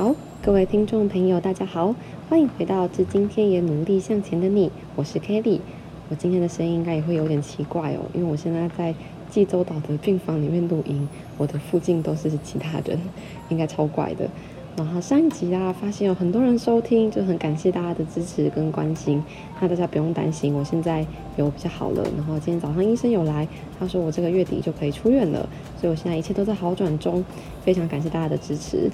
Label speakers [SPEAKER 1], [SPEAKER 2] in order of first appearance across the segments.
[SPEAKER 1] 好，各位听众朋友，大家好，欢迎回到《至今天也努力向前的你》，我是 Kelly。我今天的声音应该也会有点奇怪哦，因为我现在在济州岛的病房里面录音，我的附近都是其他人，应该超怪的。然后上一集啊，发现有很多人收听，就很感谢大家的支持跟关心。那大家不用担心，我现在有比较好了。然后今天早上医生有来，他说我这个月底就可以出院了，所以我现在一切都在好转中。非常感谢大家的支持。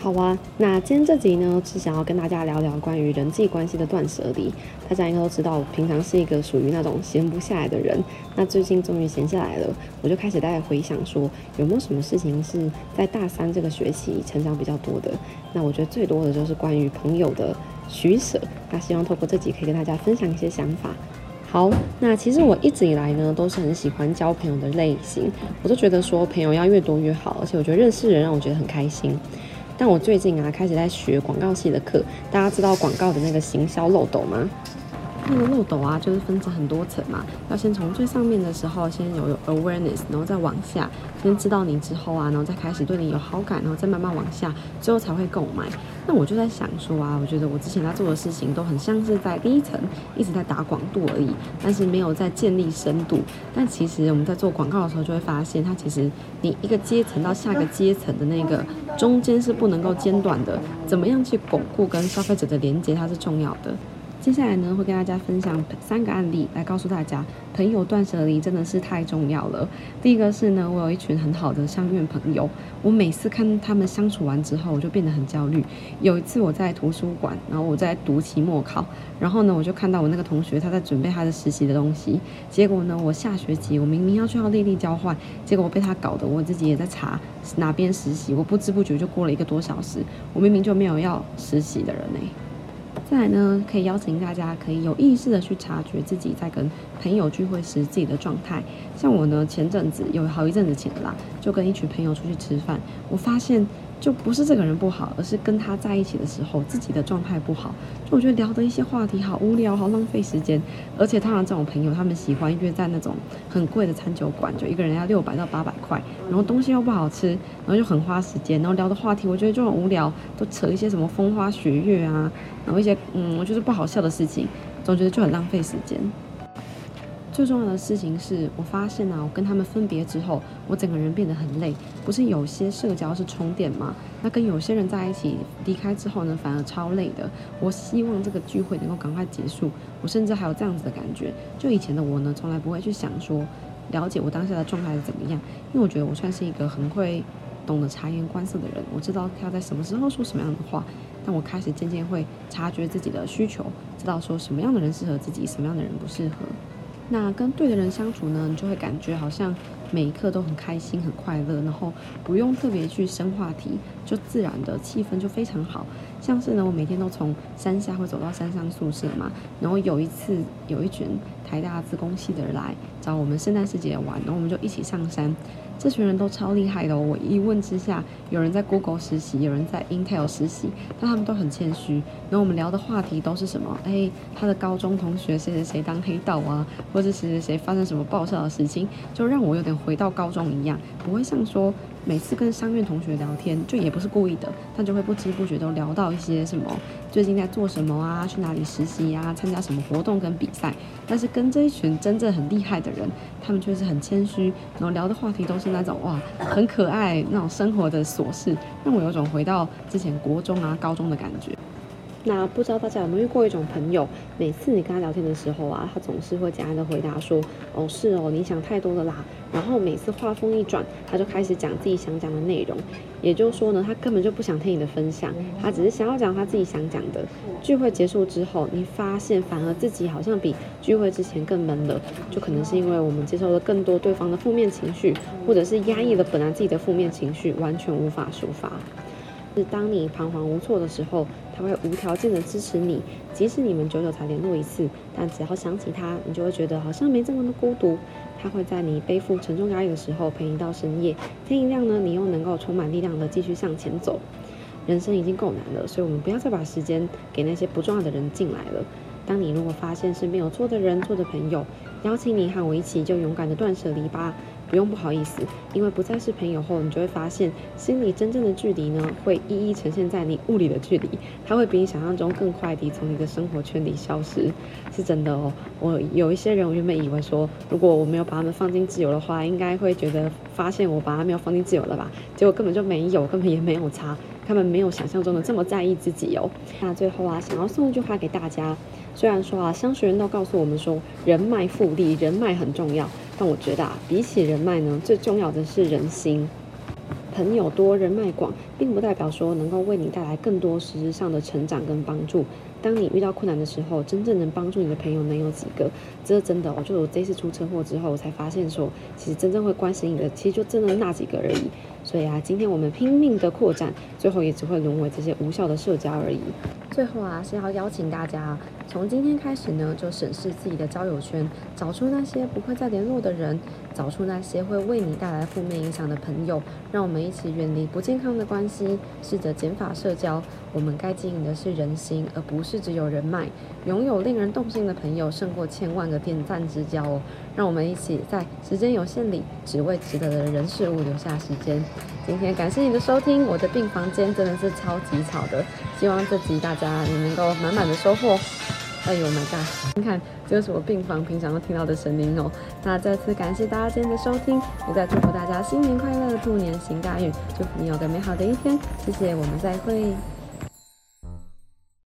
[SPEAKER 1] 好啊，那今天这集呢是想要跟大家聊聊关于人际关系的断舍离。大家应该都知道，我平常是一个属于那种闲不下来的人。那最近终于闲下来了，我就开始大概回想说，有没有什么事情是在大三这个学期成长比较多的？那我觉得最多的就是关于朋友的取舍。那希望透过这集可以跟大家分享一些想法。好，那其实我一直以来呢都是很喜欢交朋友的类型，我都觉得说朋友要越多越好，而且我觉得认识人让我觉得很开心。但我最近啊开始在学广告系的课，大家知道广告的那个行销漏斗吗？那个漏斗啊，就是分成很多层嘛，要先从最上面的时候先有 awareness，然后再往下，先知道你之后啊，然后再开始对你有好感，然后再慢慢往下，最后才会购买。那我就在想说啊，我觉得我之前在做的事情都很像是在第一层一直在打广度而已，但是没有在建立深度。但其实我们在做广告的时候就会发现，它其实你一个阶层到下个阶层的那个中间是不能够间断的，怎么样去巩固跟消费者的连接，它是重要的。接下来呢，会跟大家分享三个案例，来告诉大家，朋友断舍离真的是太重要了。第一个是呢，我有一群很好的相院朋友，我每次看他们相处完之后，我就变得很焦虑。有一次我在图书馆，然后我在读期末考，然后呢，我就看到我那个同学他在准备他的实习的东西，结果呢，我下学期我明明要去奥地利交换，结果我被他搞得我自己也在查哪边实习，我不知不觉就过了一个多小时，我明明就没有要实习的人呢。再来呢，可以邀请大家可以有意识的去察觉自己在跟朋友聚会时自己的状态。像我呢，前阵子有好一阵子前啦，就跟一群朋友出去吃饭，我发现。就不是这个人不好，而是跟他在一起的时候自己的状态不好。就我觉得聊的一些话题好无聊，好浪费时间。而且通常这种朋友，他们喜欢约在那种很贵的餐酒馆，就一个人要六百到八百块，然后东西又不好吃，然后就很花时间。然后聊的话题，我觉得就很无聊，都扯一些什么风花雪月啊，然后一些嗯，我觉得不好笑的事情，总觉得就很浪费时间。最重要的事情是我发现啊，我跟他们分别之后，我整个人变得很累。不是有些社交是充电吗？那跟有些人在一起离开之后呢，反而超累的。我希望这个聚会能够赶快结束。我甚至还有这样子的感觉，就以前的我呢，从来不会去想说了解我当下的状态是怎么样，因为我觉得我算是一个很会懂得察言观色的人，我知道他在什么时候说什么样的话。但我开始渐渐会察觉自己的需求，知道说什么样的人适合自己，什么样的人不适合。那跟对的人相处呢，你就会感觉好像每一刻都很开心、很快乐，然后不用特别去生话题，就自然的气氛就非常好。像是呢，我每天都从山下会走到山上宿舍嘛，然后有一次有一群台大自工系的人来找我们圣诞节玩，然后我们就一起上山。这群人都超厉害的！我一问之下，有人在 Google 实习，有人在 Intel 实习，但他们都很谦虚。然后我们聊的话题都是什么？哎，他的高中同学谁谁谁当黑道啊，或者谁谁谁发生什么爆笑的事情，就让我有点回到高中一样，不会像说。每次跟商院同学聊天，就也不是故意的，他就会不知不觉都聊到一些什么最近在做什么啊，去哪里实习呀，参加什么活动跟比赛。但是跟这一群真正很厉害的人，他们却是很谦虚，然后聊的话题都是那种哇，很可爱那种生活的琐事，让我有种回到之前国中啊、高中的感觉。那不知道大家有没有遇过一种朋友，每次你跟他聊天的时候啊，他总是会简单的回答说：“哦，是哦，你想太多了啦。”然后每次话锋一转，他就开始讲自己想讲的内容。也就是说呢，他根本就不想听你的分享，他只是想要讲他自己想讲的。聚会结束之后，你发现反而自己好像比聚会之前更闷了，就可能是因为我们接受了更多对方的负面情绪，或者是压抑了本来自己的负面情绪，完全无法抒发。是当你彷徨无措的时候，他会无条件的支持你，即使你们久久才联络一次，但只要想起他，你就会觉得好像没这么的孤独。他会在你背负沉重压力的时候陪你到深夜，天一亮呢，你又能够充满力量的继续向前走。人生已经够难了，所以我们不要再把时间给那些不重要的人进来了。当你如果发现身边有错的人、错的朋友，邀请你和我一起就勇敢的断舍离吧。不用不好意思，因为不再是朋友后，你就会发现心里真正的距离呢，会一一呈现在你物理的距离，它会比你想象中更快地从你的生活圈里消失，是真的哦。我有一些人，我原本以为说，如果我没有把他们放进自由的话，应该会觉得发现我把他没有放进自由了吧？结果根本就没有，根本也没有差，他们没有想象中的这么在意自己哦。那最后啊，想要送一句话给大家，虽然说啊，商学院都告诉我们说，人脉复利，人脉很重要。但我觉得啊，比起人脉呢，最重要的是人心。朋友多，人脉广，并不代表说能够为你带来更多实质上的成长跟帮助。当你遇到困难的时候，真正能帮助你的朋友能有几个？这是真的。我就我这次出车祸之后，我才发现说，其实真正会关心你的，其实就真的那几个而已。所以啊，今天我们拼命的扩展，最后也只会沦为这些无效的社交而已。最后啊，是要邀请大家。从今天开始呢，就审视自己的交友圈，找出那些不会再联络的人，找出那些会为你带来负面影响的朋友，让我们一起远离不健康的关系，试着减法社交。我们该经营的是人心，而不是只有人脉。拥有令人动心的朋友，胜过千万个点赞之交哦。让我们一起在时间有限里，只为值得的人事物留下时间。今天感谢你的收听，我的病房间真的是超级吵的，希望这集大家也能够满满的收获。哎呦 my god！你看，这就是我病房平常都听到的声音哦。那再次感谢大家今天的收听，也再祝福大家新年快乐，兔年行大运，祝福你有个美好的一天。谢谢，我们再会。